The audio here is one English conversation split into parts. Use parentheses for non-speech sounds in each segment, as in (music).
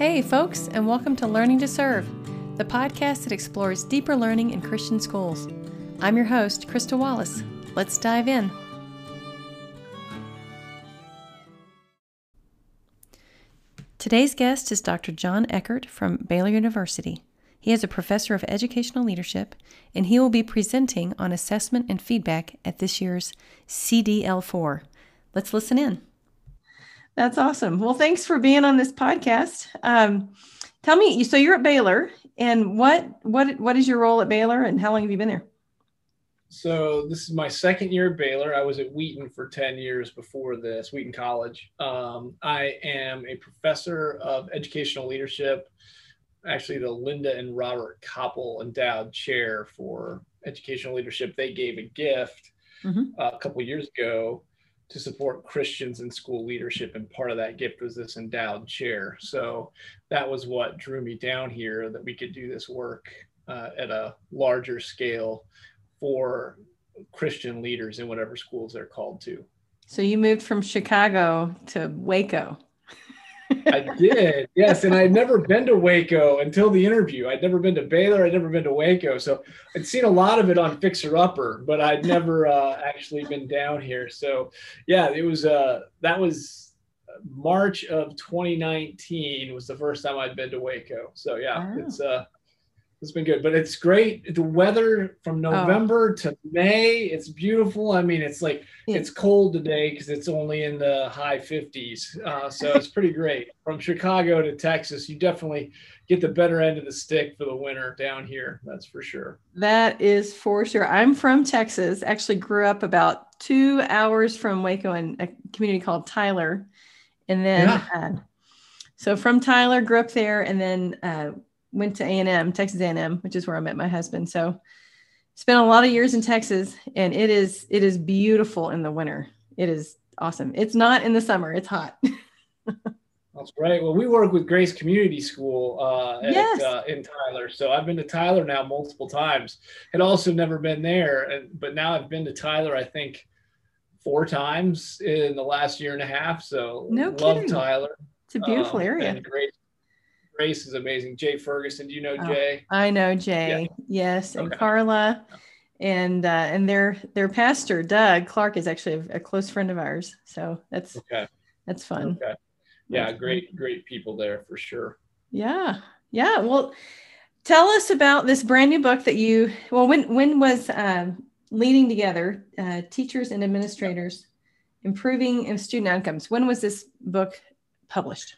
Hey, folks, and welcome to Learning to Serve, the podcast that explores deeper learning in Christian schools. I'm your host, Krista Wallace. Let's dive in. Today's guest is Dr. John Eckert from Baylor University. He is a professor of educational leadership, and he will be presenting on assessment and feedback at this year's CDL4. Let's listen in. That's awesome. Well, thanks for being on this podcast. Um, tell me, so you're at Baylor, and what what what is your role at Baylor, and how long have you been there? So this is my second year at Baylor. I was at Wheaton for ten years before this, Wheaton College. Um, I am a professor of educational leadership, actually the Linda and Robert Koppel Endowed Chair for Educational Leadership. They gave a gift mm-hmm. uh, a couple years ago to support Christians in school leadership. And part of that gift was this endowed chair. So that was what drew me down here that we could do this work uh, at a larger scale for Christian leaders in whatever schools they're called to. So you moved from Chicago to Waco. I (laughs) did, yes. And I'd never been to Waco until the interview. I'd never been to Baylor. I'd never been to Waco. So I'd seen a lot of it on Fixer Upper, but I'd never uh, actually been down here. So yeah, it was, uh, that was March of 2019 was the first time I'd been to Waco. So yeah, oh. it's, uh, it's been good, but it's great. The weather from oh. November oh. to May, it's beautiful. I mean, it's like yeah. it's cold today because it's only in the high 50s. Uh, so it's pretty great. From Chicago to Texas, you definitely get the better end of the stick for the winter down here. That's for sure. That is for sure. I'm from Texas. Actually, grew up about two hours from Waco in a community called Tyler, and then. Yeah. Uh, so from Tyler, grew up there, and then uh, went to A&M, Texas A&M, which is where I met my husband. So spent a lot of years in Texas and it is it is beautiful in the winter. It is awesome. It's not in the summer. It's hot. (laughs) That's great. Well, we work with Grace Community School uh, at, yes. uh, in Tyler, so I've been to Tyler now multiple times. Had also never been there, and, but now I've been to Tyler. I think four times in the last year and a half. So no love kidding. Tyler. It's a beautiful um, area. And Grace Grace is amazing. Jay Ferguson, do you know oh, Jay? I know Jay. Yeah. Yes, and okay. Carla, and uh, and their their pastor Doug Clark is actually a, a, close friend of ours. So that's okay. That's fun. Okay. Yeah, great, great people there for sure. Yeah, yeah. Well, tell us about this brand new book that you. Well, when when was um, leading together uh, teachers and administrators improving student outcomes? When was this book published?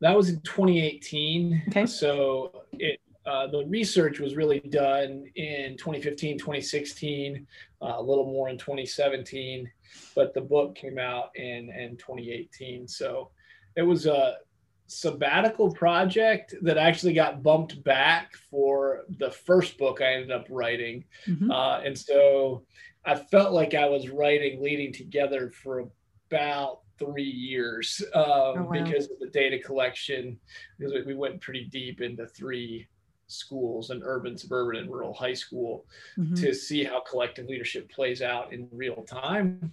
That was in 2018. Okay. So it uh, the research was really done in 2015, 2016, uh, a little more in 2017, but the book came out in, in 2018. So it was a sabbatical project that actually got bumped back for the first book I ended up writing. Mm-hmm. Uh, and so I felt like I was writing Leading Together for about three years um, oh, wow. because of the data collection. Because we went pretty deep into three schools an urban, suburban, and rural high school mm-hmm. to see how collective leadership plays out in real time.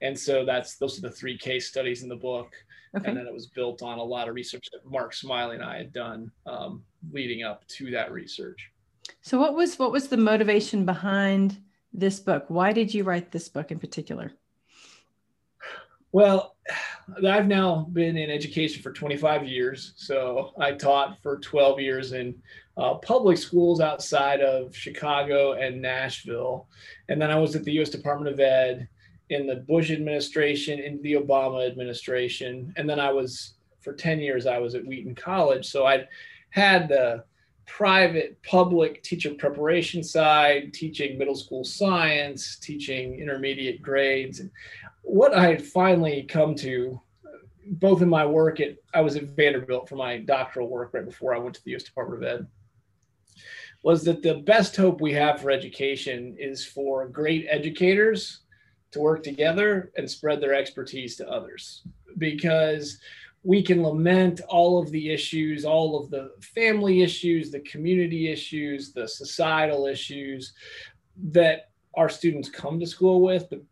And so that's those are the three case studies in the book. Okay. And then it was built on a lot of research that Mark Smylie and I had done um, leading up to that research. So what was what was the motivation behind this book? Why did you write this book in particular? Well, I've now been in education for 25 years. So I taught for 12 years in uh, public schools outside of Chicago and Nashville. And then I was at the US Department of Ed in the Bush administration, in the Obama administration. And then I was, for 10 years, I was at Wheaton College. So I had the private public teacher preparation side, teaching middle school science, teaching intermediate grades. What I had finally come to, both in my work at, I was at Vanderbilt for my doctoral work right before I went to the US Department of Ed, was that the best hope we have for education is for great educators to work together and spread their expertise to others. Because we can lament all of the issues, all of the family issues, the community issues, the societal issues that our students come to school with, but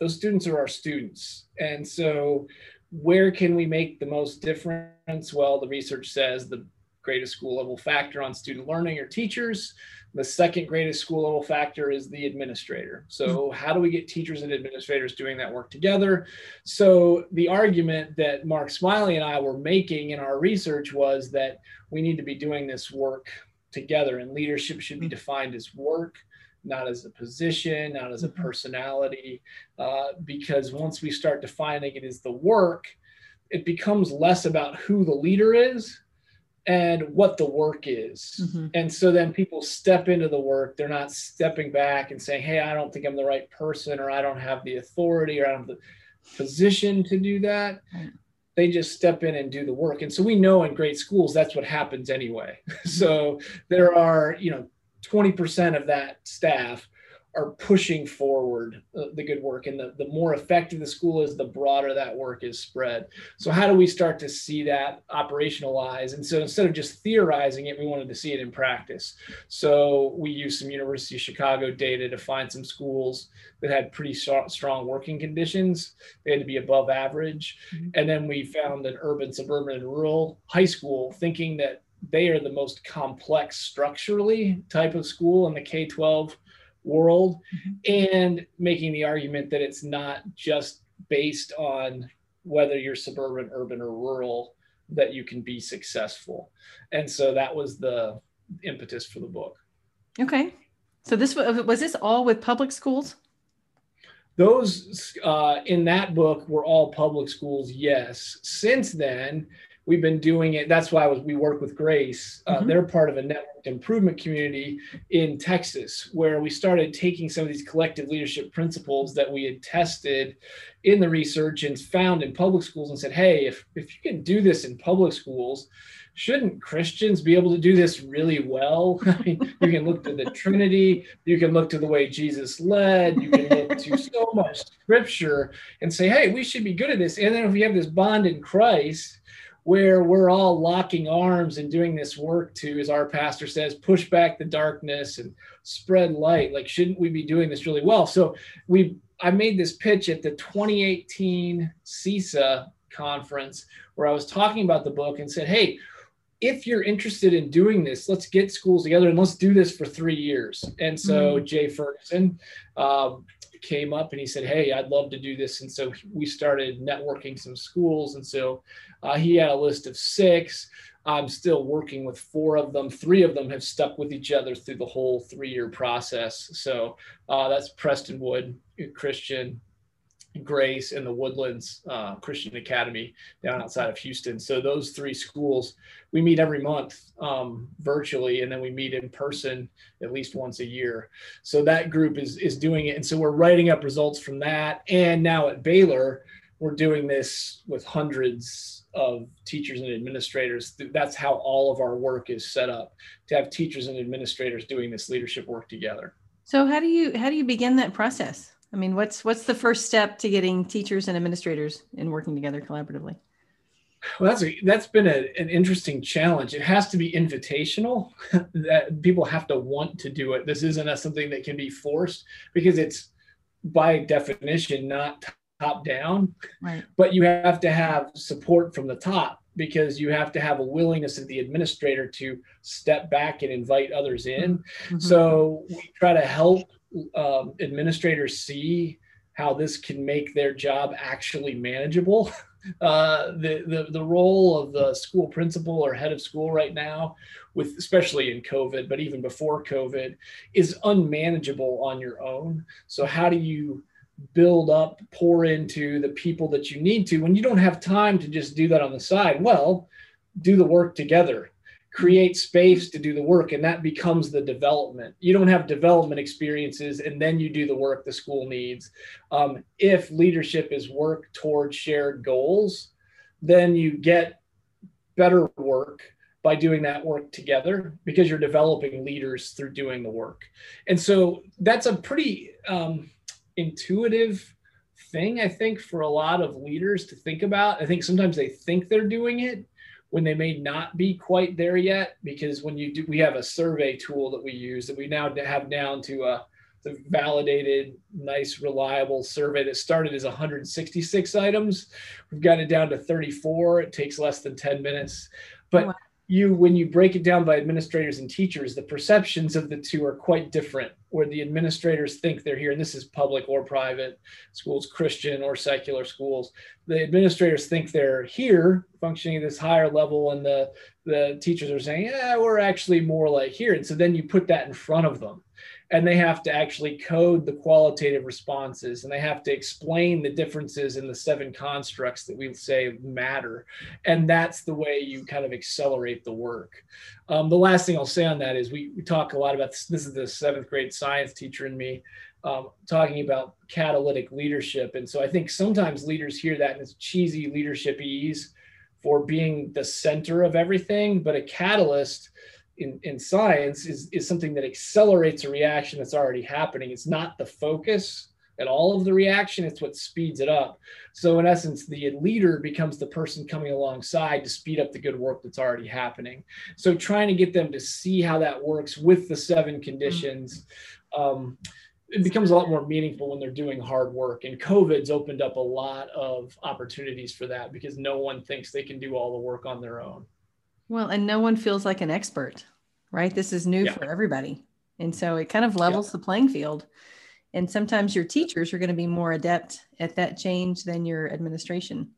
those students are our students. And so where can we make the most difference? Well, the research says the greatest school level factor on student learning are teachers. The second greatest school level factor is the administrator. So, hmm. how do we get teachers and administrators doing that work together? So, the argument that Mark Smylie and I were making in our research was that we need to be doing this work together, and leadership should be hmm. defined as work not as a position, not as a mm-hmm. personality, uh, because once we start defining it as the work, it becomes less about who the leader is and what the work is. Mm-hmm. And so then people step into the work. They're not stepping back and saying, hey, I don't think I'm the right person, or I don't have the authority, or I don't have the position to do that. Right. They just step in and do the work. And so we know in great schools that's what happens anyway. (laughs) so there are, you know, 20% of that staff are pushing forward uh, the good work and the, the more effective the school is the broader that work is spread. So how do we start to see that operationalize? And so instead of just theorizing it we wanted to see it in practice. So we used some university of chicago data to find some schools that had pretty strong working conditions. They had to be above average. Mm-hmm. and then we found an urban suburban and rural high school thinking that they are the most complex structurally type of school in the K 12 world, mm-hmm. and making the argument that it's not just based on whether you're suburban, urban, or rural that you can be successful. And so that was the impetus for the book. Okay. So this was this all with public schools? Those uh, in that book were all public schools. Yes. Since then, we've been doing it. That's why was, we work with Grace. Uh, mm-hmm. They're part of a network improvement community in Texas, where we started taking some of these collective leadership principles that we had tested in the research and found in public schools and said, hey, if, if you can do this in public schools, shouldn't Christians be able to do this really well? (laughs) I mean, you can look to the Trinity, you can look to the way Jesus led, you can look to so much scripture and say, hey, we should be good at this. And then if we have this bond in Christ, where we're all locking arms and doing this work to, as our pastor says, push back the darkness and spread light. Like, shouldn't we be doing this really well? So we, I made this pitch at the 2018 CESA conference where I was talking about the book and said, hey, if you're interested in doing this, let's get schools together and let's do this for three years. And so mm-hmm. Jay Ferguson um, came up and he said, Hey, I'd love to do this. And so we started networking some schools. And so uh, he had a list of six. I'm still working with four of them. Three of them have stuck with each other through the whole three year process. So uh, that's Prestonwood Christian, Grace, and the Woodlands uh, Christian Academy down outside of Houston. So those three schools, we meet every month um, virtually, and then we meet in person at least once a year. So that group is is doing it, and so we're writing up results from that. And now at Baylor, we're doing this with hundreds of teachers and administrators. That's how all of our work is set up to have teachers and administrators doing this leadership work together. So how do you how do you begin that process? I mean, what's what's the first step to getting teachers and administrators in working together collaboratively? Well, that's a, that's been a, an interesting challenge. It has to be invitational. (laughs) that people have to want to do it. This isn't a, something that can be forced because it's by definition not top down. Right. But you have to have support from the top because you have to have a willingness of the administrator to step back and invite others in. Mm-hmm. So we try to help um, administrators see how this can make their job actually manageable. (laughs) Uh, the, the the role of the school principal or head of school right now, with especially in COVID, but even before COVID, is unmanageable on your own. So how do you build up, pour into the people that you need to when you don't have time to just do that on the side. Well, do the work together, create space to do the work, and that becomes the development. You don't have development experiences, and then you do the work the school needs. Um, if leadership is work towards shared goals, then you get better work by doing that work together because you're developing leaders through doing the work. And so that's a pretty um, intuitive thing i think for a lot of leaders to think about i think sometimes they think they're doing it when they may not be quite there yet because when you do we have a survey tool that we use that we now have down to a It's a validated, nice, reliable survey that started as 166 items. We've got it down to 34. It takes less than 10 minutes. But wow you when you break it down by administrators and teachers the perceptions of the two are quite different where the administrators think they're here and this is public or private schools christian or secular schools. The administrators think they're here functioning at this higher level and the the teachers are saying yeah we're actually more like here. And so then you put that in front of them and they have to actually code the qualitative responses and they have to explain the differences in the seven constructs that we say matter and that's the way you kind of accelerate the work. Um, the last thing i'll say on that is we, we talk a lot about this, this is the seventh grade science teacher in me um, talking about catalytic leadership and so i think sometimes leaders hear that and it's cheesy leadership ease for being the center of everything but a catalyst in, in science is, is something that accelerates a reaction that's already happening. It's not the focus at all of the reaction, it's what speeds it up. So, in essence, the leader becomes the person coming alongside to speed up the good work that's already happening. So, trying to get them to see how that works with the seven conditions. Um, it becomes a lot more meaningful when they're doing hard work. And COVID's opened up a lot of opportunities for that because no one thinks they can do all the work on their own. Well, and no one feels like an expert, right? This is new yeah. for everybody. And so it kind of levels yeah. the playing field. And sometimes your teachers are going to be more adept at that change than your administration.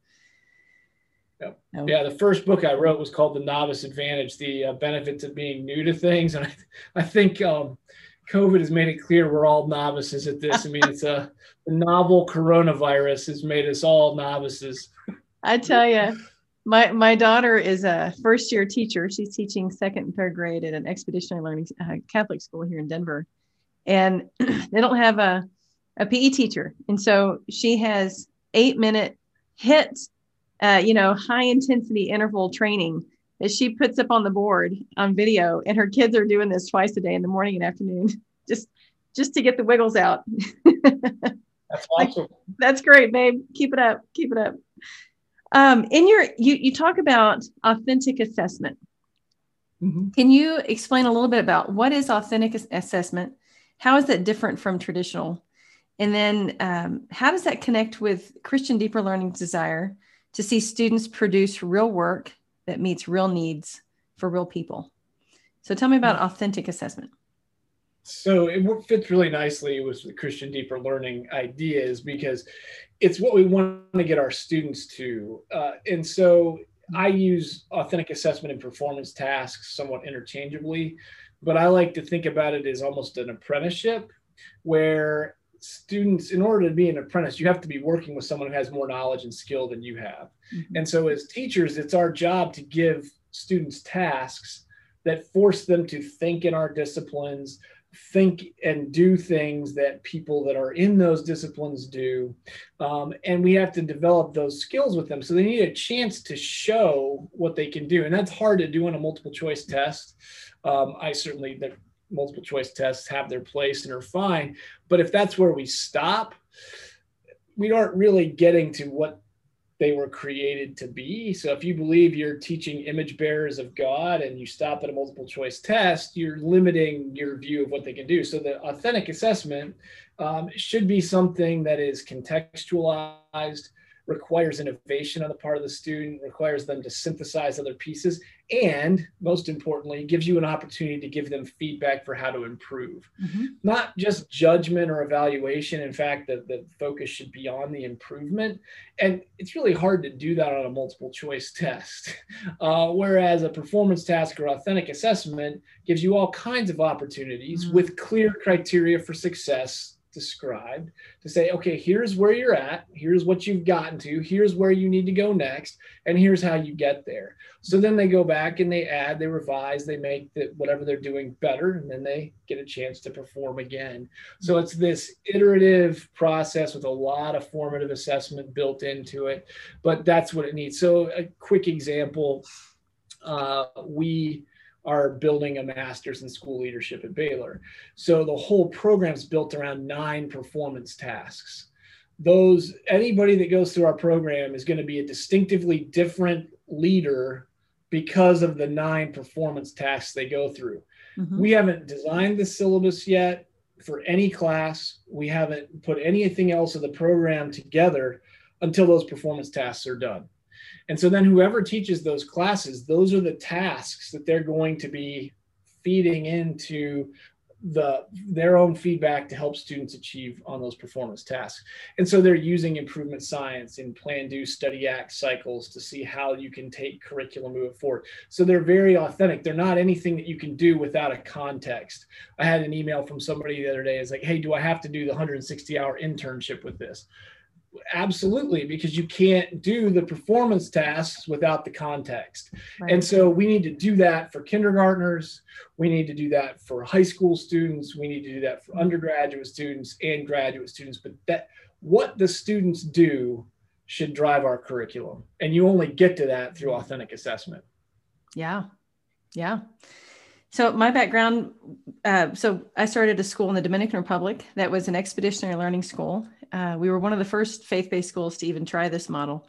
Yeah. Yeah, the first book I wrote was called The Novice Advantage The uh, Benefits of Being New to Things. And I, I think um, COVID has made it clear we're all novices at this. I mean, it's a novel coronavirus has made us all novices. (laughs) I tell you, my my daughter is a first year teacher. She's teaching second and third grade at an expeditionary learning uh, Catholic school here in Denver, and (clears throat) they don't have a a PE teacher, and so she has eight minute HIIT, uh, you know, high intensity interval training that she puts up on the board on video, and her kids are doing this twice a day in the morning and afternoon, (laughs) just just to get the wiggles out. (laughs) That's awesome. Like, that's great, babe. Keep it up. Keep it up. Um, in your, you, you talk about authentic assessment. Mm-hmm. Can you explain a little bit about what is authentic assessment? How is that different from traditional? And then um, how does that connect with Christian Deeper Learning's desire to see students produce real work that meets real needs for real people? So tell me about mm-hmm. authentic assessment. So it fits really nicely with the Christian deeper learning ideas because it's what we want to get our students to. Uh, and so I use authentic assessment and performance tasks somewhat interchangeably, but I like to think about it as almost an apprenticeship where students, in order to be an apprentice, you have to be working with someone who has more knowledge and skill than you have. Mm-hmm. And so as teachers, it's our job to give students tasks that force them to think in our disciplines, think and do things that people that are in those disciplines do. Um, and we have to develop those skills with them. So they need a chance to show what they can do. And that's hard to do in a multiple choice test. Um, I certainly, the multiple choice tests have their place and are fine. But if that's where we stop, we aren't really getting to what they were created to be. So if you believe you're teaching image bearers of God and you stop at a multiple choice test, you're limiting your view of what they can do. So the authentic assessment um, should be something that is contextualized, requires innovation on the part of the student, requires them to synthesize other pieces, and most importantly, gives you an opportunity to give them feedback for how to improve. Mm-hmm. Not just judgment or evaluation. In fact, the, the focus should be on the improvement. And it's really hard to do that on a multiple choice (laughs) test. Uh, whereas a performance task or authentic assessment gives you all kinds of opportunities mm-hmm. with clear criteria for success described to say, okay, here's where you're at, here's what you've gotten to, here's where you need to go next, and here's how you get there. So then they go back and they add, they revise, they make the, whatever they're doing better, and then they get a chance to perform again. So it's this iterative process with a lot of formative assessment built into it, but that's what it needs. So a quick example, uh, we are building a master's in school leadership at Baylor. So the whole program is built around nine performance tasks. Those anybody that goes through our program is going to be a distinctively different leader because of the nine performance tasks they go through. Mm-hmm. We haven't designed the syllabus yet. for any class. We haven't put anything else of the program together until those performance tasks are done. And so then whoever teaches those classes, those are the tasks that they're going to be feeding into the their own feedback to help students achieve on those performance tasks. And so they're using improvement science in plan, do, study, act cycles to see how you can take curriculum move forward. So they're very authentic. They're not anything that you can do without a context. I had an email from somebody the other day. It's like, hey, do I have to do the 160 hour internship with this? Absolutely because you can't do the performance tasks without the context. Right. and so we need to do that for kindergartners. We need to do that for high school students. We need to do that for undergraduate students and graduate students. But that what the students do should drive our curriculum. And you only get to that through authentic assessment. Yeah. Yeah. So my background, uh, so I started a school in the Dominican Republic that was an expeditionary learning school. Uh, we were one of the first faith-based schools to even try this model,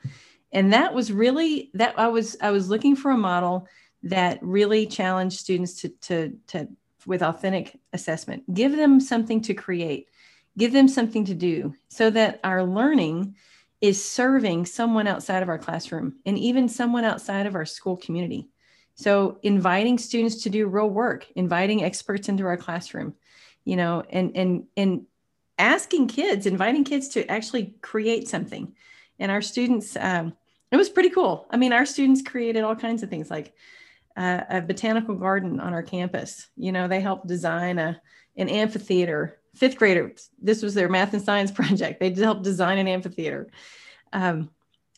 and that was really that I was I was looking for a model that really challenged students to to to with authentic assessment. Give them something to create, give them something to do, so that our learning is serving someone outside of our classroom and even someone outside of our school community. So inviting students to do real work, inviting experts into our classroom, you know, and and and asking kids, inviting kids to actually create something. And our students, um, it was pretty cool. I mean, our students created all kinds of things like uh, a botanical garden on our campus. You know, they helped design a an amphitheater. Fifth graders, this was their math and science (laughs) project. They helped design an amphitheater. Um,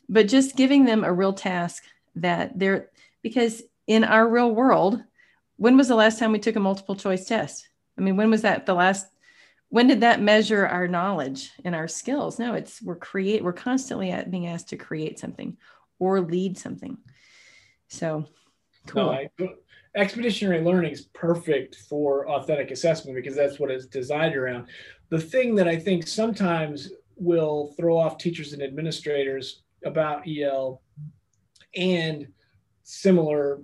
but just giving them a real task that they're because in our real world, when was the last time we took a multiple choice test? I mean, when was that the last? When did that measure our knowledge and our skills? No, it's we're create we're constantly at being asked to create something or lead something. So cool. No, I, expeditionary learning is perfect for authentic assessment because that's what it's designed around. The thing that I think sometimes will throw off teachers and administrators about EL and similar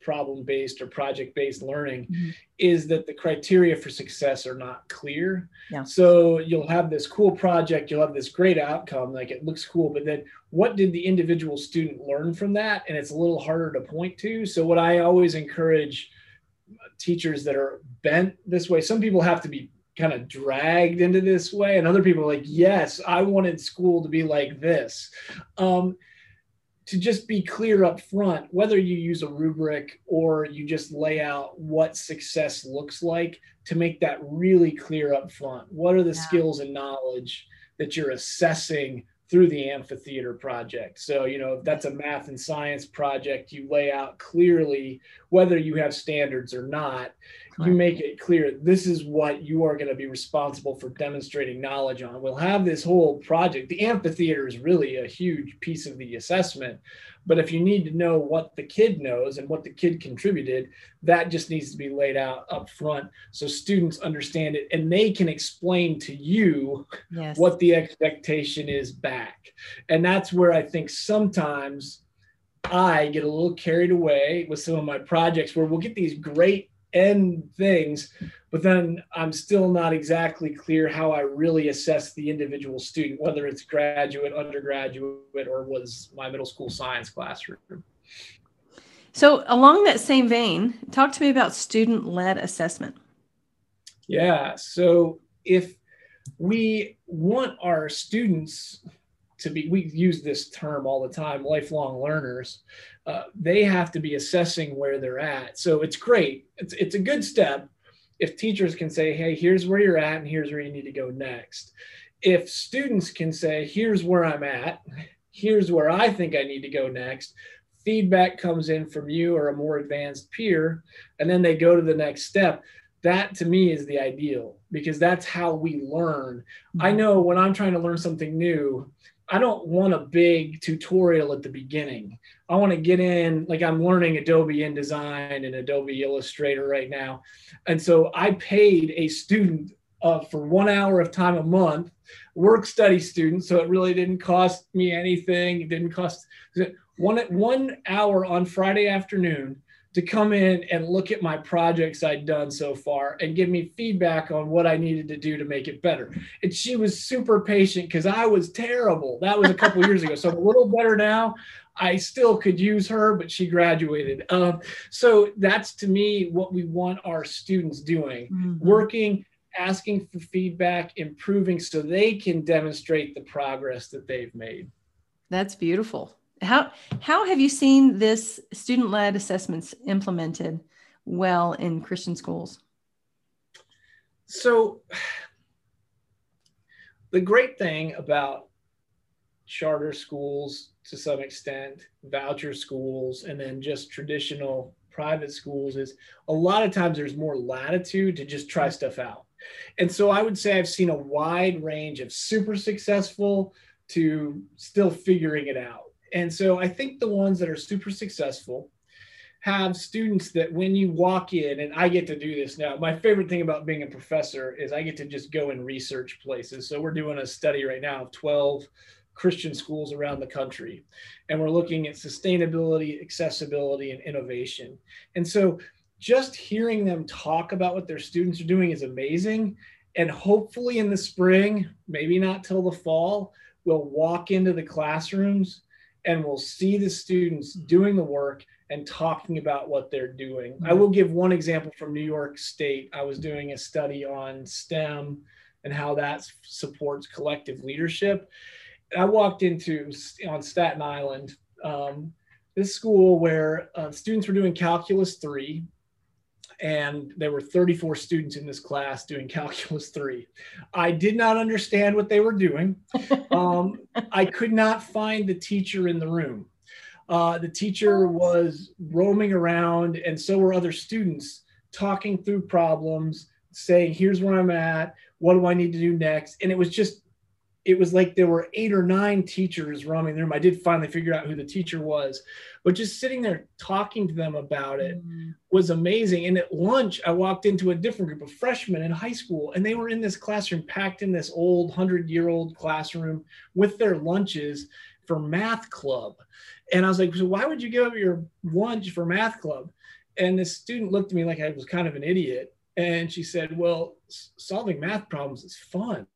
problem based or project based learning mm-hmm. is that the criteria for success are not clear. Yeah. So you'll have this cool project, you'll have this great outcome, like it looks cool, but then what did the individual student learn from that? And it's a little harder to point to. So, what I always encourage teachers that are bent this way, some people have to be kind of dragged into this way, and other people are like, yes, I wanted school to be like this. Um, to just be clear up front, whether you use a rubric or you just lay out what success looks like, to make that really clear up front. What are the yeah. skills and knowledge that you're assessing through the amphitheater project. So, you know, if that's a math and science project, you lay out clearly whether you have standards or not. You make it clear this is what you are going to be responsible for demonstrating knowledge on. We'll have this whole project. The amphitheater is really a huge piece of the assessment, but if you need to know what the kid knows and what the kid contributed, that just needs to be laid out up front so students understand it and they can explain to you yes. what the expectation is back. And that's where I think sometimes I get a little carried away with some of my projects where we'll get these great end things, but then I'm still not exactly clear how I really assess the individual student, whether it's graduate, undergraduate, or was my middle school science classroom. So, along that same vein, talk to me about student led assessment. Yeah. So, if we want our students to be, we use this term all the time, lifelong learners. Uh, they have to be assessing where they're at. So it's great. It's, it's a good step if teachers can say, hey, here's where you're at and here's where you need to go next. If students can say, here's where I'm at, here's where I think I need to go next, feedback comes in from you or a more advanced peer, and then they go to the next step that to me is the ideal because that's how we learn. I mm-hmm. know when I'm trying to learn something new, I don't want a big tutorial at the beginning. I want to get in, like I'm learning Adobe InDesign and Adobe Illustrator right now. And so I paid a student uh, for one hour of time a month, work study student. So it really didn't cost me anything. It didn't cost one, one hour on Friday afternoon to come in and look at my projects I'd done so far and give me feedback on what I needed to do to make it better. And she was super patient because I was terrible. That was a couple years ago. So I'm a little better now. I still could use her, but she graduated. Um, so that's to me what we want our students doing mm-hmm. working, asking for feedback, improving so they can demonstrate the progress that they've made. That's beautiful. How how have you seen this student led assessments implemented well in Christian schools? So the great thing about charter schools to some extent, voucher schools, and then just traditional private schools is a lot of times there's more latitude to just try stuff out. And so I would say I've seen a wide range of super successful to still figuring it out. And so I think the ones that are super successful have students that when you walk in, and I get to do this now. My favorite thing about being a professor is I get to just go and research places. So we're doing a study right now of 12 Christian schools around the country, and we're looking at sustainability, accessibility, and innovation. And so just hearing them talk about what their students are doing is amazing. And hopefully in the spring, maybe not till the fall, we'll walk into the classrooms and we'll see the students doing the work and talking about what they're doing. I will give one example from New York State. I was doing a study on STEM and how that supports collective leadership. I walked into on Staten Island, um, this school where uh, students were doing calculus three, and there were 34 students in this class doing (laughs) calculus 3 i did not understand what they were doing. (laughs) Um, i could not find the teacher in the room. Uh, the teacher was roaming around and so were other students talking through problems saying here's where i'm at. What do i need to do next? And it was just it was like there were eight or nine teachers roaming the room. I did finally figure out who the teacher was, but just sitting there talking to them about it mm. was amazing. And at lunch, I walked into a different group of freshmen in high school, and they were in this classroom, packed in this old hundred year old classroom with their lunches for math club. And I was like, So why would you give up your lunch for math club? And this student looked at me like I was kind of an idiot and she said well solving math problems is fun.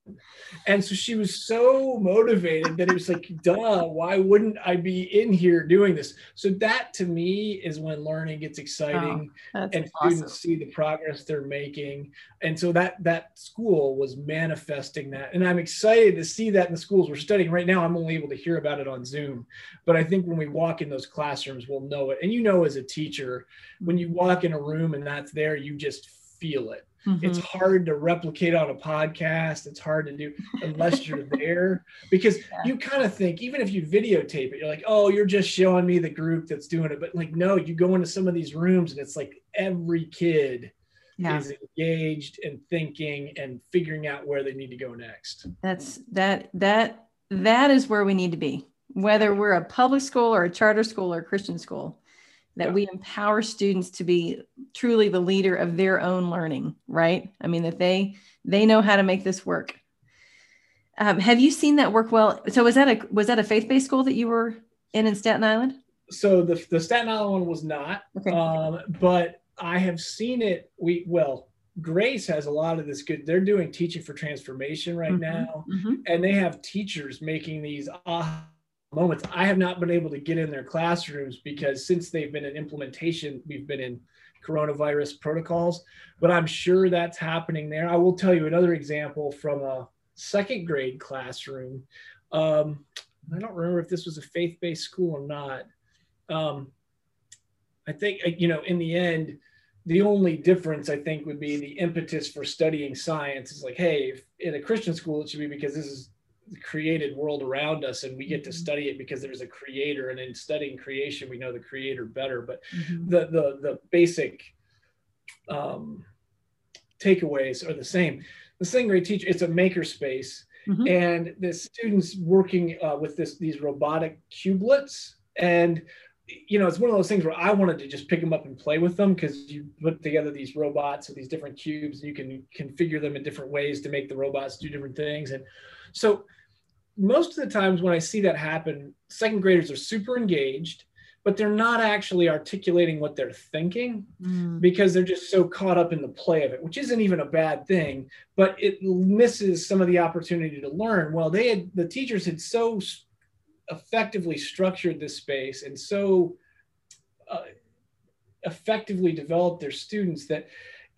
And so she was so motivated that it was like duh why wouldn't i be in here doing this? So that to me is when learning gets exciting oh, and awesome. students see the progress they're making. And so that that school was manifesting that. And i'm excited to see that in the schools we're studying. Right now i'm only able to hear about it on zoom. But i think when we walk in those classrooms we'll know it. And you know as a teacher when you walk in a room and that's there you just feel it. Mm-hmm. It's hard to replicate on a podcast. It's hard to do unless you're (laughs) there because yeah. you kind of think, even if you videotape it, you're like, oh, you're just showing me the group that's doing it. But like, no, you go into some of these rooms and it's like every kid yeah. is engaged and thinking and figuring out where they need to go next. That's that, that, that is where we need to be, whether we're a public school or a charter school or a Christian school that yeah. we empower students to be truly the leader of their own learning right i mean that they they know how to make this work um, have you seen that work well so was that a was that a faith-based school that you were in in staten island so the, the staten island one was not okay. um, but i have seen it we well grace has a lot of this good they're doing teaching for transformation right mm-hmm. now mm-hmm. and they have teachers making these ah moments. I have not been able to get in their classrooms because since they've been in implementation, we've been in coronavirus protocols, but I'm sure that's happening there. I will tell you another example from a second grade classroom. Um, I don't remember if this was a faith based school or not. Um, I think, uh, you know, in the end, the only difference I think would be the impetus for studying science is like, hey, in a Christian school, it should be because this is created world around us and we get to mm-hmm. study it because there's a creator and in studying creation we know the creator better but mm-hmm. the the the basic um, takeaways are the same the grade teacher it's a maker space mm-hmm. and the students working uh, with this these robotic cubelets and you know it's one of those things where i wanted to just pick them up and play with them because you put together these robots with these different cubes and you can configure them in different ways to make the robots do different things and so most of the times when I see that happen, second graders are super engaged. but they're not actually articulating what they're thinking mm. because they're just so caught up in the play of it, which isn't even a bad thing, but it misses some of the opportunity to learn. Well, they had the teachers had so effectively structured this space and so uh, effectively developed their students that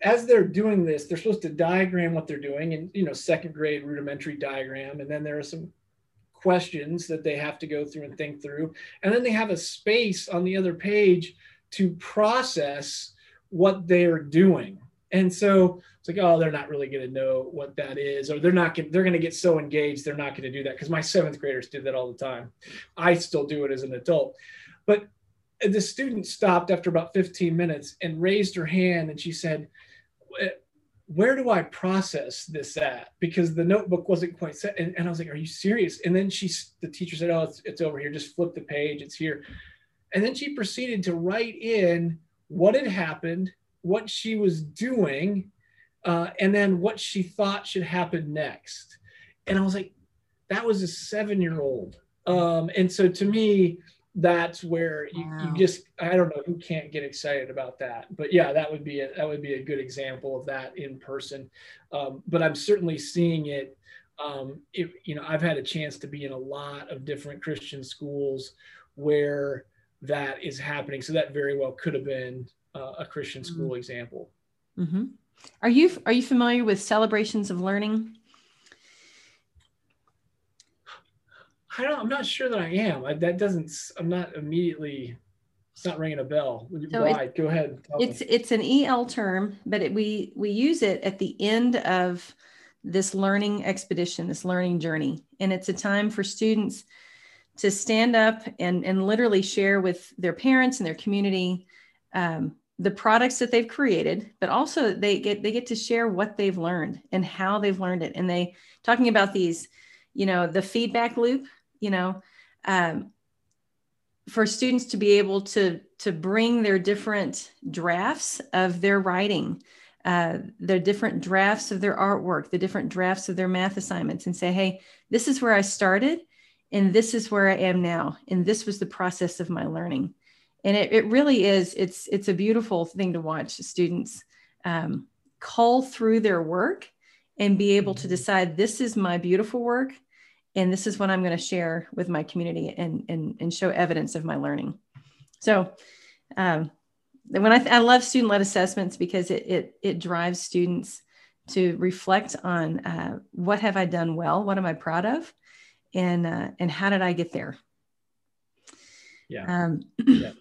as they're doing this, they're supposed to diagram what they're doing in you know second grade rudimentary diagram, and then there are some questions that they have to go through and think through. And then they have a space on the other page to process what they're doing. And so it's like, oh, they're not really going to know what that is, or they're not going they're going to get so engaged, they're not going to do that. Because my seventh graders did that all the time. I still do it as an adult. But the student stopped after about 15 minutes and raised her hand and she said, where do I process this at? Because the notebook wasn't quite set. And, and I was like, are you serious? And then she, the teacher said, oh, it's, it's over here. Just flip the page. It's here. And then she proceeded to write in what had happened, what she was doing, uh, and then what she thought should happen next. And I was like, that was a seven year old. Um, and so to me, that's where you, wow. you just i don't know who can't get excited about that but yeah that would be a that would be a good example of that in person um, but i'm certainly seeing it um, it, you know i've had a chance to be in a lot of different christian schools where that is happening so that very well could have been uh, a christian mm-hmm. school mm-hmm. example mm-hmm. are you are you familiar with celebrations of learning I don't. I'm not sure that I am. I, that doesn't. I'm not immediately. It's not ringing a bell. So Why? Go ahead. It's me. it's an EL term, but it, we we use it at the end of this learning expedition, this learning journey, and it's a time for students to stand up and and literally share with their parents and their community um, the products that they've created, but also they get they get to share what they've learned and how they've learned it, and they talking about these, you know, the feedback loop you know um, for students to be able to to bring their different drafts of their writing uh, their different drafts of their artwork the different drafts of their math assignments and say hey this is where i started and this is where i am now and this was the process of my learning and it, it really is it's it's a beautiful thing to watch students um, cull through their work and be able to mm-hmm. decide this is my beautiful work and this is what i'm going to share with my community and, and, and show evidence of my learning. So um, when I, I love student-led assessments because it, it, it drives students to reflect on uh, what have i done well? What am i proud of? And uh, and how did i get there? Yeah, um, yeah.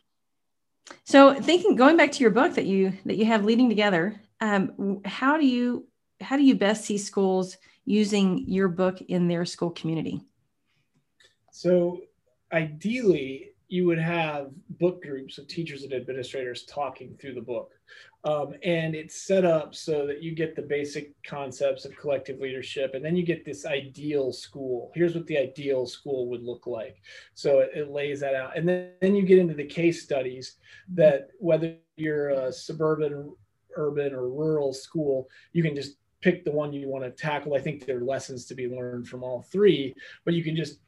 (clears throat) so thinking going back to your book that you that you have leading together um, how do you how do you best see schools using your book in their school community? So, ideally, you would have book groups of teachers and administrators talking through the book. Um, and it's set up so that you get the basic concepts of collective leadership, and then you get this ideal school. Here's what the ideal school would look like. So it, it lays that out. And then, then you get into the case studies that whether you're a suburban, urban, or rural school, you can just pick the one you want to tackle. I think there are lessons to be learned from all three, but you can just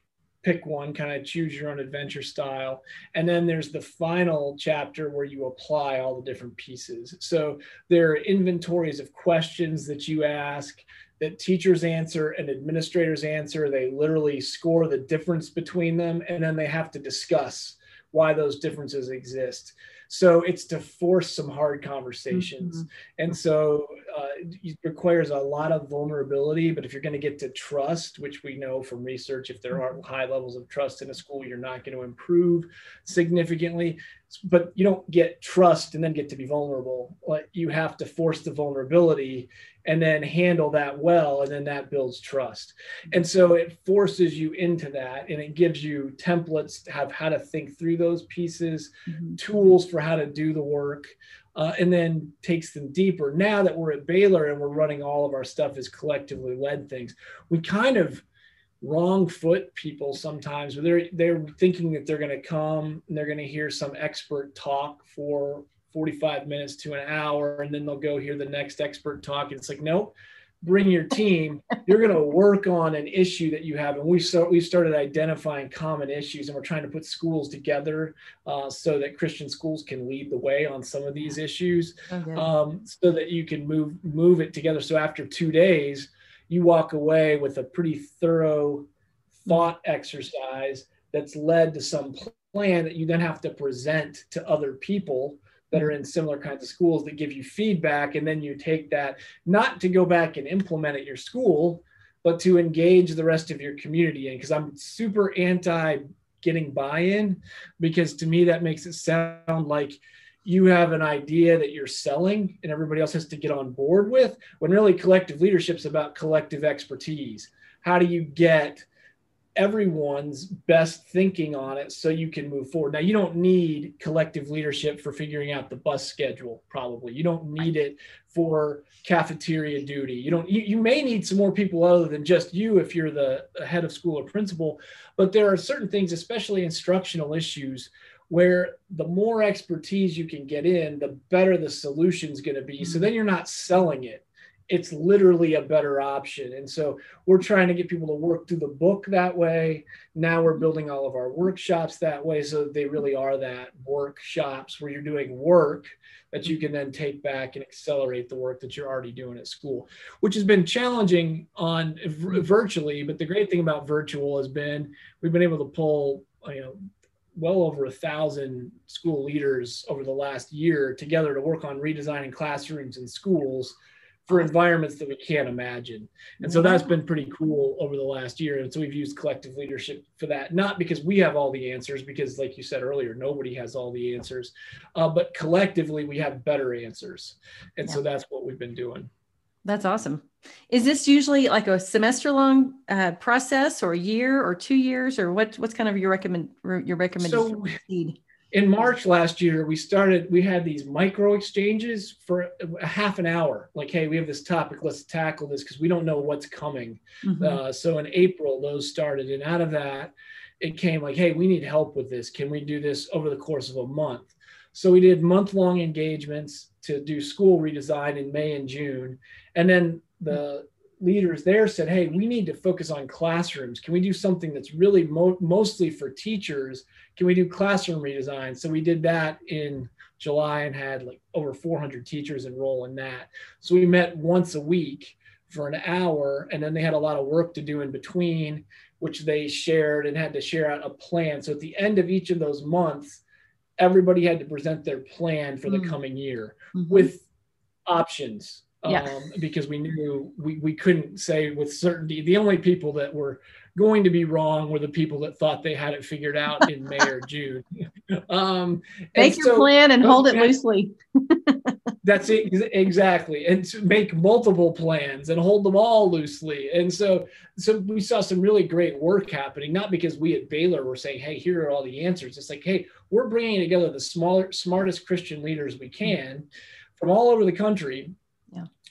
pick one, kind of choose your own adventure style. And then there's the final chapter where you apply all the different pieces. So there are inventories of questions that you ask that teachers answer and administrators answer. They literally score the difference between them, and then they have to discuss why those differences exist. So it's to force some hard conversations. Mm-hmm. And so uh, it requires a lot of vulnerability. But if you're going to get to trust, which we know from research, if there aren't high levels of trust in a school, you're not going to improve significantly. But you don't get trust and then get to be vulnerable. You have to force the vulnerability and then handle that well and then that builds trust and so it forces you into that and it gives you templates to have how to think through those pieces mm-hmm. tools for how to do the work uh, and then takes them deeper. Now that we're at baylor and we're running all of our stuff as collectively led things we kind of wrong foot people sometimes where they're they're thinking that they're going to come and they're going to hear some expert talk for 45 minutes to an hour and then they'll go hear the next expert talk and it's like nope bring your team you're going to work on an issue that you have and we start we started identifying common issues and we're trying to put schools together uh, so that christian schools can lead the way on some of these issues okay. um, so that you can move move it together so after two days you walk away with a pretty thorough thought exercise that's led to some plan that you then have to present to other people that are in similar kinds of schools that give you feedback and then you take that not to go back and implement at your school but to engage the rest of your community in because i'm super anti getting buy-in because to me that makes it sound like you have an idea that you're selling and everybody else has to get on board with when really collective leadership is about collective expertise. How do you get everyone's best thinking on it so you can move forward. Now, you don't need collective leadership for figuring out the bus schedule, probably. You don't need it for cafeteria duty. You don't, you, you may need some more people other than just you if you're the head of school or principal, but there are certain things, especially instructional issues, where the more expertise you can get in, the better the solution's going to be. Mm-hmm. So then you're not selling it it's literally a better option. And so we're trying to get people to work through the book that way. Now we're building all of our workshops that way. So they really are that workshops where you're doing work that you can then take back and accelerate the work that you're already doing at school, which has been challenging on virtually. But the great thing about virtual has been we've been able to pull, you know, well over a thousand school leaders over the last year together to work on redesigning classrooms and schools for environments that we can't imagine. And so that's been pretty cool over the last year. And so we've used collective leadership for that, not because we have all the answers, because like you said earlier, nobody has all the answers, uh, but collectively we have better answers. And yeah. so that's what we've been doing. That's awesome. Is this usually like a semester long uh, process or a year or two years or what, what's kind of your recommend your recommended so? In March last year, we started, we had these micro exchanges for a half an hour. Like, hey, we have this topic, let's tackle this because we don't know what's coming. Mm-hmm. Uh, so in April, those started. And out of that, it came like, hey, we need help with this. Can we do this over the course of a month? So we did month long engagements to do school redesign in May and June. And then the leaders there said, hey, we need to focus on classrooms. Can we do something that's really mo- mostly for teachers? Can we do classroom redesign? So we did that in July and had like over 400 teachers enroll in that. So we met once a week for an hour, and then they had a lot of work to do in between, which they shared and had to share out a plan. So at the end of each of those months, everybody had to present their plan for the mm-hmm. coming year mm-hmm. with options yeah. um, because we knew we, we couldn't say with certainty. The only people that were going to be wrong were the people that thought they had it figured out in May or (laughs) June. (laughs) Um, Make your so, plan and hold it loosely. (laughs) that's it exactly, and to make multiple plans and hold them all loosely. And so, so we saw some really great work happening. Not because we at Baylor were saying, "Hey, here are all the answers." It's like, "Hey, we're bringing together the smaller, smartest Christian leaders we can." From all over the country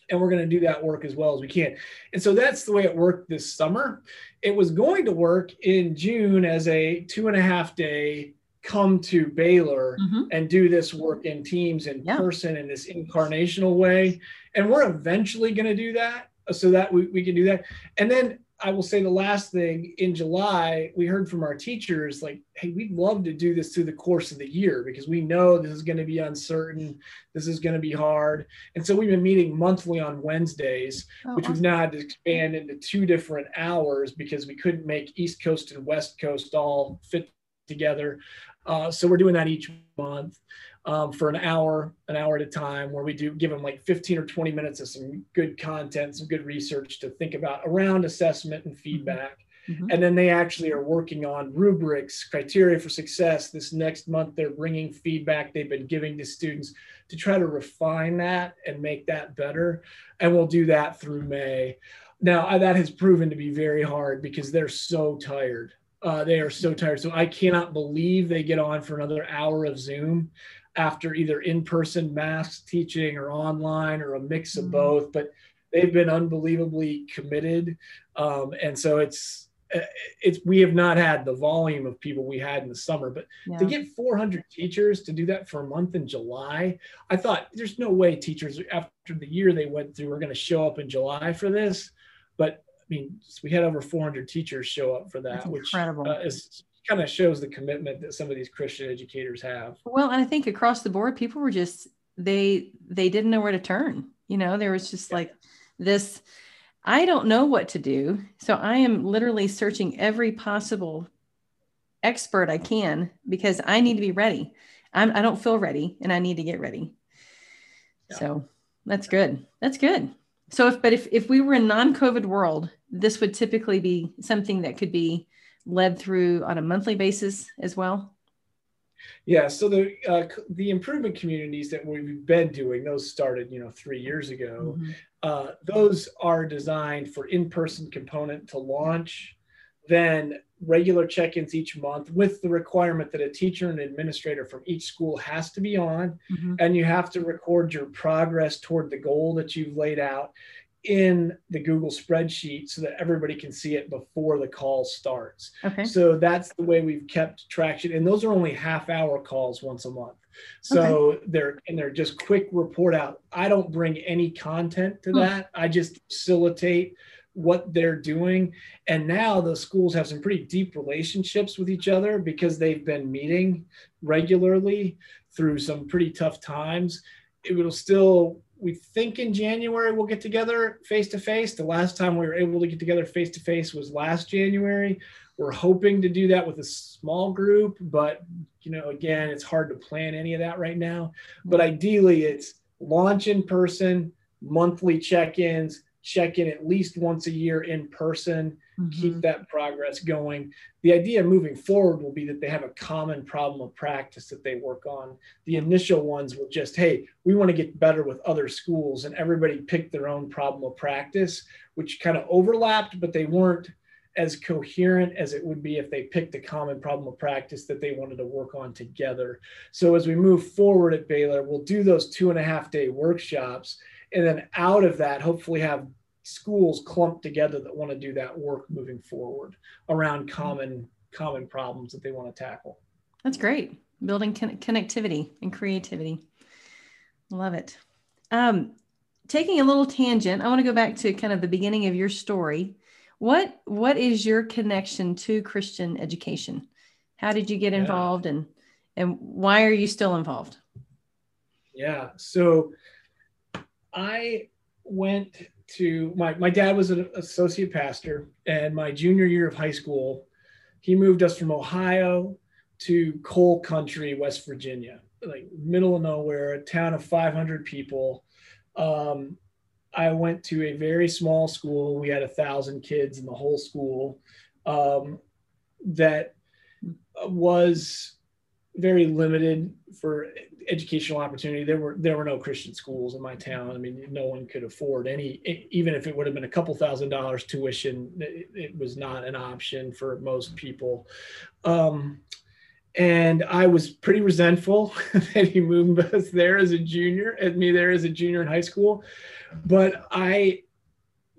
and we're going to do that work as well as we can. And so that's the way it worked this summer. It was going to work in June as a two and a half day come to Baylor mm-hmm. and do this work in teams in yeah. person in this incarnational way. And we're eventually going to do that so that we, we can do that. And then I will say the last thing in July, we heard from our teachers like, hey, we'd love to do this through the course of the year because we know this is going to be uncertain. This is going to be hard. And so we've been meeting monthly on Wednesdays, oh, which awesome. we've now had to expand into two different hours because we couldn't make East Coast and West Coast all fit together. Uh, so we're doing that each month um, for an hour, an hour at a time, where we do give them like 15 or 20 minutes of some good content, some good research to think about around assessment and feedback. Mm-hmm. And then they actually are working on rubrics, criteria for success. This next month, they're bringing feedback they've been giving to students to try to refine that and make that better. And we'll do that through May. Now, that has proven to be very hard because they're so tired. Uh, they are so tired. So I cannot believe they get on for another hour of Zoom after either in-person mass teaching or online or a mix of mm-hmm. both but they've been unbelievably committed um, and so it's uh, it's we have not had the volume of people we had in the summer but yeah. to get 400 teachers to do that for a month in july i thought there's no way teachers after the year they went through are going to show up in july for this but i mean we had over 400 teachers show up for that which uh, is kind of shows the commitment that some of these christian educators have well and i think across the board people were just they they didn't know where to turn you know there was just yeah. like this I don't know what to do. So I am literally searching every possible expert I can because I need to be ready. I'm, I do not feel ready and I need to get ready. Yeah. So that's good. That's good. So if, but if, if we were in non-COVID world, this would typically be something that could be led through on a monthly basis as well. Yeah, so the uh, the improvement communities that we've been doing, those started, you know, three years ago. Mm-hmm. Uh, those are designed for in-person component to launch, then regular check-ins each month with the requirement that a teacher and administrator from each school has to be on, mm-hmm. and you have to record your progress toward the goal that you've laid out in the Google spreadsheet so that everybody can see it before the call starts. Okay. So that's the way we've kept traction. And those are only half hour calls once a month. So okay. they're and they're just quick report out. I don't bring any content to hmm. that. I just facilitate what they're doing. And now the schools have some pretty deep relationships with each other because they've been meeting regularly through some pretty tough times. It will still we think in January we'll get together face to face. The last time we were able to get together face to face was last January. We're hoping to do that with a small group, but you know, again, it's hard to plan any of that right now. But ideally, it's launch in person, monthly check-ins, check in at least once a year in person mm-hmm. keep that progress going. The idea moving forward will be that they have a common problem of practice that they work on. The initial ones will just, hey, we want to get better with other schools, and everybody picked their own problem of practice, which kind of overlapped, but they weren't as coherent as it would be if they picked a common problem of practice that they wanted to work on together. So as we move forward at Baylor, we'll do those two and a half day workshops. And then out of that, hopefully have schools clumped together that want to do that work moving forward around common common problems that they want to tackle. That's great. Building con- connectivity and creativity. Love it. Um, taking a little tangent, I want to go back to kind of the beginning of your story. What what is your connection to Christian education? How did you get involved yeah. and and why are you still involved? Yeah. So I went to my my dad was an associate pastor, and my junior year of high school, he moved us from Ohio to coal country, West Virginia, like middle of nowhere, a town of 500 people. Um, I went to a very small school. We had a thousand kids in the whole school. Um, that was very limited for educational opportunity. There were there were no Christian schools in my town. I mean, no one could afford any, even if it would have been a couple thousand dollars tuition. It, it was not an option for most people. Um, and I was pretty resentful (laughs) that he moved us there as a junior, at me there as a junior in high school. But I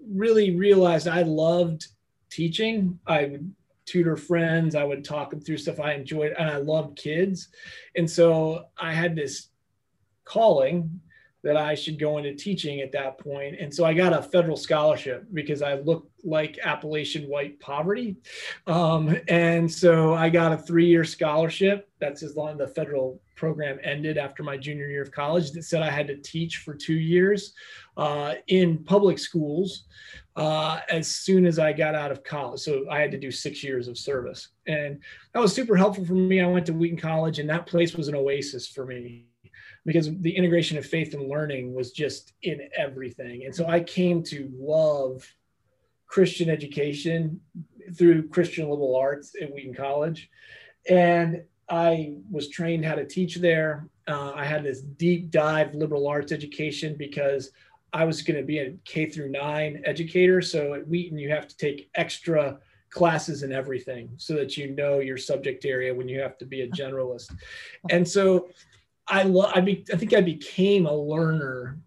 really realized I loved teaching. I tutor friends. I would talk them through stuff I enjoyed, and I loved kids. And so I had this calling that I should go into teaching at that point. And so I got a federal scholarship because I looked like Appalachian white poverty. Um, and so I got a three year scholarship. That's as long as the federal program ended after my junior year of college that said I had to teach for two years uh, in public schools uh, as soon as I got out of college. So I had to do six years of service. And that was super helpful for me. I went to Wheaton College, and that place was an oasis for me because the integration of faith and learning was just in everything. And so I came to love Christian education through Christian liberal arts at Wheaton College. And I was trained how to teach there. Uh, I had this deep dive liberal arts education because I was going to be a K through nine educator. So at Wheaton, you have to take extra classes and everything so that you know your subject area when you have to be a generalist. And so I love. I, be, I think I became a learner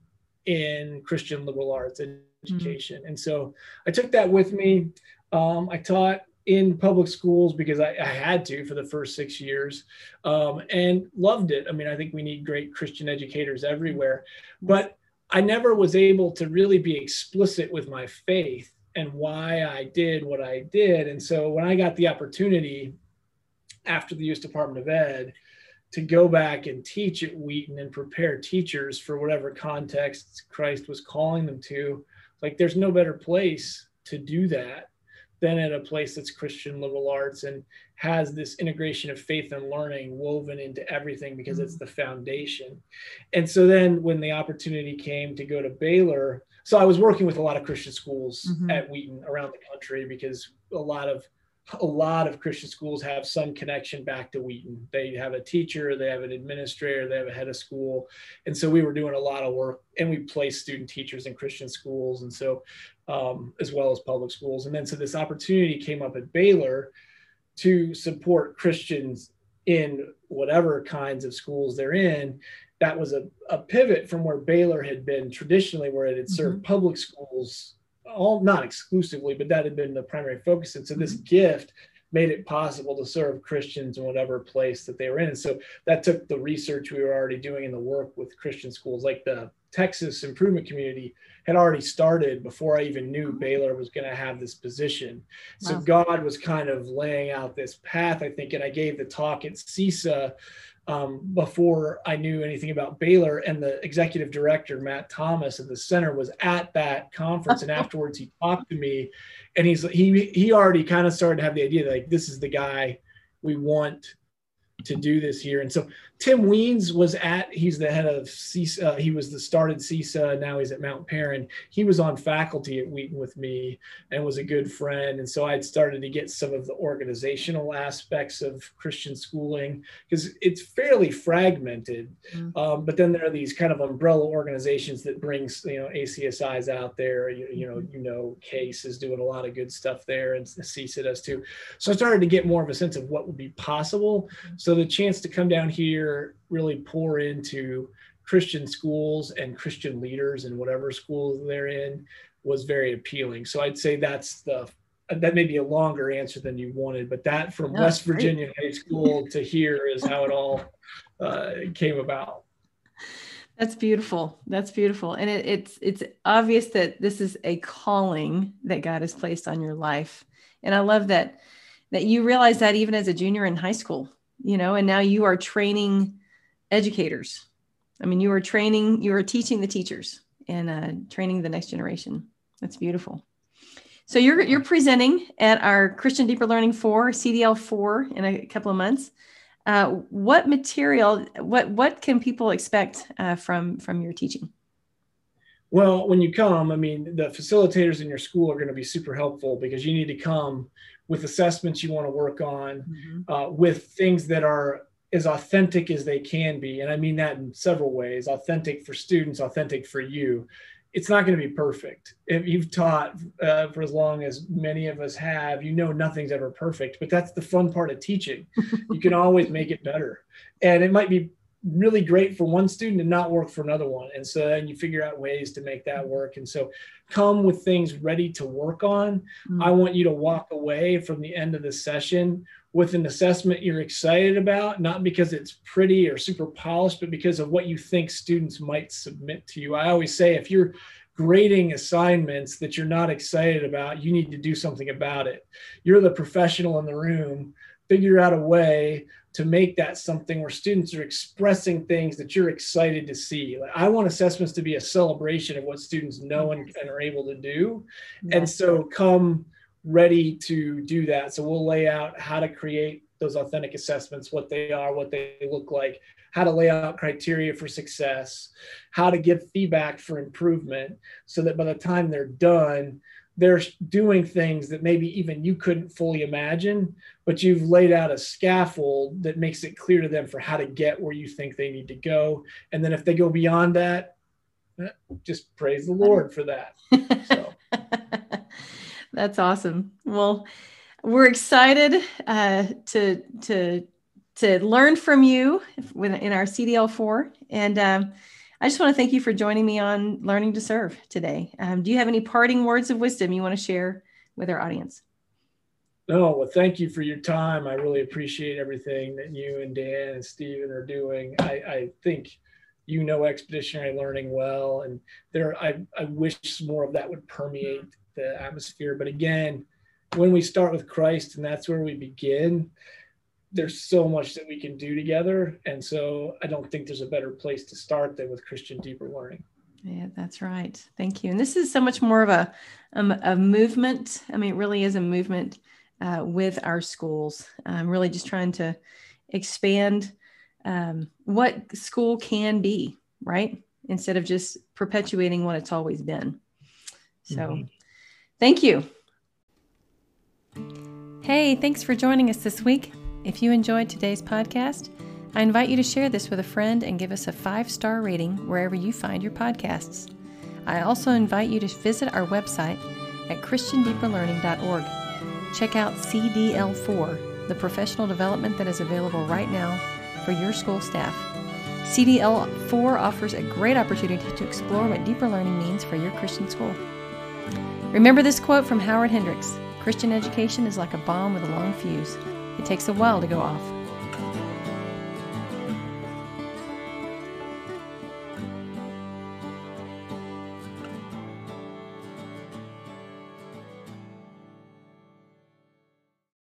in Christian liberal arts education, mm-hmm. and so I took that with me. Um, I taught in public schools because I, I, had to for the first six years um, and loved it. I mean, I think we need great Christian educators everywhere, but I never was able to really be explicit with my faith and why I did what I did. And so when I got the opportunity after the U.S. Department of Ed to go back and teach at Wheaton and prepare teachers for whatever context Christ was calling them to, like there's no better place to do that than at a place that's Christian liberal arts and has this integration of faith and learning woven into everything because it's the foundation. And so then when the opportunity came to go to Baylor, so I was working with a lot of Christian schools mm-hmm. at Wheaton around the country because a lot of a lot of Christian schools have some connection back to Wheaton. They have a teacher, they have an administrator, they have a head of school. And so we were doing a lot of work and we placed student teachers in Christian schools. And so, um, as well as public schools. And then so this opportunity came up at Baylor to support Christians in whatever kinds of schools they're in. That was a, a pivot from where Baylor had been traditionally, where it had served mm-hmm. public schools all not exclusively, but that had been the primary focus. And so this mm-hmm. gift made it possible to serve Christians in whatever place that they were in. And so that took the research we were already doing in the work with Christian schools, like the Texas Improvement Community had already started before I even knew mm-hmm. Baylor was going to have this position. So wow. God was kind of laying out this path, I think. And I gave the talk at CESA um, before I knew anything about Baylor. And the executive director, Matt Thomas of the center, was at that conference. and (laughs) afterwards, he talked to me, and he's he he already kind of started to have the idea that like this is the guy we want to do this here. And so Tim Wiens was at, he's the head of CESA, uh, he was the started CESA, now he's at Mount Paran. He was on faculty at Wheaton with me and was a good friend. And so I'd started to get some of the organizational aspects of Christian schooling because it's fairly fragmented. Mm-hmm. Um, but then there are these kind of umbrella organizations that brings, you know, ACSI's out there, you, you know, you know, CASE is doing a lot of good stuff there and CESA does too. So I started to get more of a sense of what would be possible. So the chance to come down here really pour into Christian schools and Christian leaders and whatever schools they're in was very appealing. So I'd say that's the that may be a longer answer than you wanted, but that from no, West Virginia. High School to here is how it all uh, came about. That's beautiful. That's beautiful, and it, it's it's obvious that this is a calling that God has placed on your life, and I love that that you realize that even as a junior in high school you know, and now you are training educators. I mean, you are training, you are teaching the teachers and uh, training the next generation. That's beautiful. So you're you're presenting at our Christian Deeper Learning four CDL four in a couple of months. Uh, what material? What what can people expect uh, from from your teaching? Well, when you come, I mean, the facilitators in your school are going to be super helpful because you need to come with assessments you want to work on, mm-hmm. uh, with things that are as authentic as they can be. And I mean that in several ways authentic for students, authentic for you. It's not going to be perfect. If you've taught uh, for as long as many of us have, you know nothing's ever perfect, but that's the fun part of teaching. (laughs) you can always make it better. And it might be really great for one student and not work for another one. And so then you figure out ways to make that work. And so come with things ready to work on. Mm-hmm. I want you to walk away from the end of the session with an assessment you're excited about, not because it's pretty or super polished, but because of what you think students might submit to you. I always say if you're grading assignments that you're not excited about, you need to do something about it. You're the professional in the room. Figure out a way to make that something where students are expressing things that you're excited to see. Like, I want assessments to be a celebration of what students know and, and are able to do. And so come ready to do that. So we'll lay out how to create those authentic assessments, what they are, what they look like, how to lay out criteria for success, how to give feedback for improvement so that by the time they're done, they're doing things that maybe even you couldn't fully imagine, but you've laid out a scaffold that makes it clear to them for how to get where you think they need to go. And then if they go beyond that, eh, just praise the Lord for that. So. (laughs) That's awesome. Well, we're excited uh, to to to learn from you in our CDL four, and um, I just want to thank you for joining me on Learning to Serve today. Um, do you have any parting words of wisdom you want to share with our audience? No, well, thank you for your time. I really appreciate everything that you and Dan and Stephen are doing. I, I think you know expeditionary learning well, and there I, I wish more of that would permeate the atmosphere. But again, when we start with Christ and that's where we begin, there's so much that we can do together. And so I don't think there's a better place to start than with Christian deeper learning. Yeah, that's right. Thank you. And this is so much more of a, um, a movement. I mean, it really is a movement uh, with our schools. I'm really just trying to expand um, what school can be, right? Instead of just perpetuating what it's always been. So, mm-hmm. thank you. Hey, thanks for joining us this week. If you enjoyed today's podcast, I invite you to share this with a friend and give us a five star rating wherever you find your podcasts. I also invite you to visit our website at ChristianDeeperLearning.org. Check out CDL4, the professional development that is available right now for your school staff. CDL4 offers a great opportunity to explore what deeper learning means for your Christian school. Remember this quote from Howard Hendricks Christian education is like a bomb with a long fuse. It takes a while to go off.